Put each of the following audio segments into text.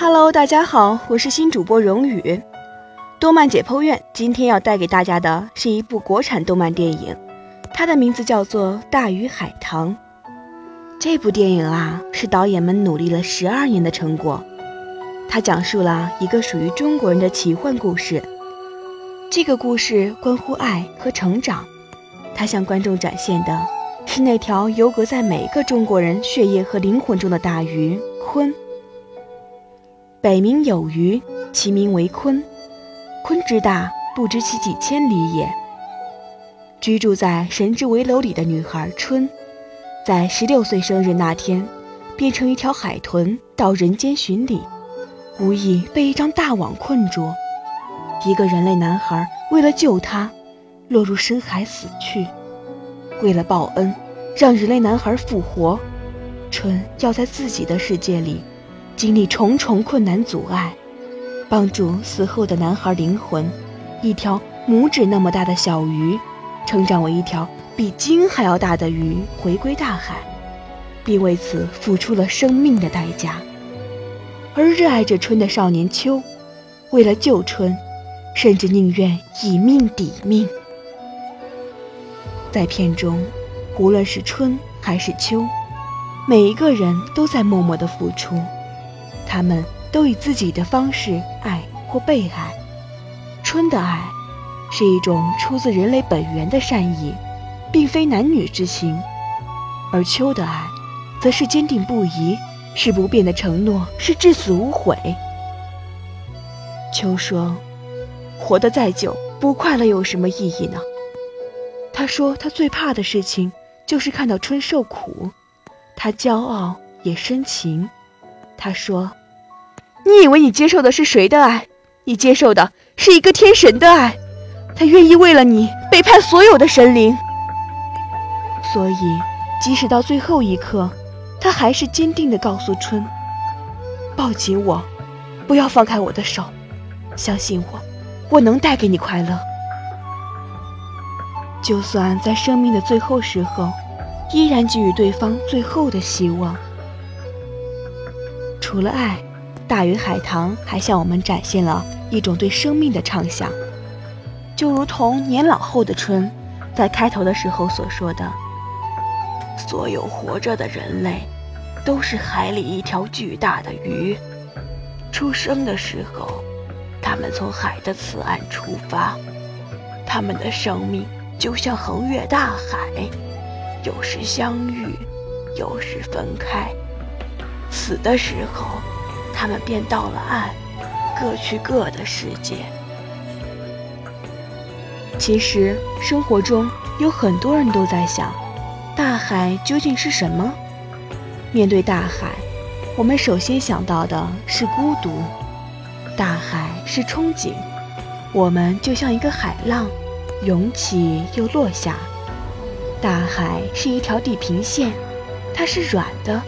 Hello，大家好，我是新主播荣宇。动漫解剖院今天要带给大家的是一部国产动漫电影，它的名字叫做《大鱼海棠》。这部电影啊，是导演们努力了十二年的成果。它讲述了一个属于中国人的奇幻故事。这个故事关乎爱和成长，它向观众展现的是那条游隔在每一个中国人血液和灵魂中的大鱼——鲲。北冥有鱼，其名为鲲。鲲之大，不知其几千里也。居住在神之围楼里的女孩春，在十六岁生日那天，变成一条海豚到人间寻礼，无意被一张大网困住。一个人类男孩为了救她，落入深海死去。为了报恩，让人类男孩复活，春要在自己的世界里。经历重重困难阻碍，帮助死后的男孩灵魂，一条拇指那么大的小鱼，成长为一条比鲸还要大的鱼，回归大海，并为此付出了生命的代价。而热爱着春的少年秋，为了救春，甚至宁愿以命抵命。在片中，无论是春还是秋，每一个人都在默默的付出。他们都以自己的方式爱或被爱。春的爱是一种出自人类本源的善意，并非男女之情；而秋的爱，则是坚定不移，是不变的承诺，是至死无悔。秋说：“活得再久，不快乐有什么意义呢？”他说：“他最怕的事情就是看到春受苦。”他骄傲也深情。他说。你以为你接受的是谁的爱？你接受的是一个天神的爱，他愿意为了你背叛所有的神灵。所以，即使到最后一刻，他还是坚定地告诉春：“抱紧我，不要放开我的手，相信我，我能带给你快乐。就算在生命的最后时候，依然给予对方最后的希望。除了爱。”大鱼海棠还向我们展现了一种对生命的畅想，就如同年老后的春，在开头的时候所说的：“所有活着的人类，都是海里一条巨大的鱼。出生的时候，他们从海的此岸出发，他们的生命就像横越大海，有时相遇，有时分开。死的时候。”他们便到了岸，各去各的世界。其实生活中有很多人都在想，大海究竟是什么？面对大海，我们首先想到的是孤独。大海是憧憬，我们就像一个海浪，涌起又落下。大海是一条地平线，它是软的。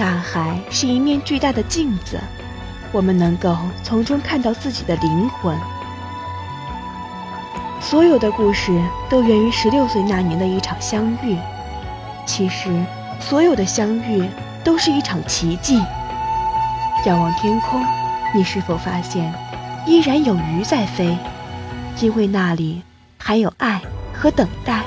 大海是一面巨大的镜子，我们能够从中看到自己的灵魂。所有的故事都源于十六岁那年的一场相遇。其实，所有的相遇都是一场奇迹。仰望天空，你是否发现，依然有鱼在飞？因为那里还有爱和等待。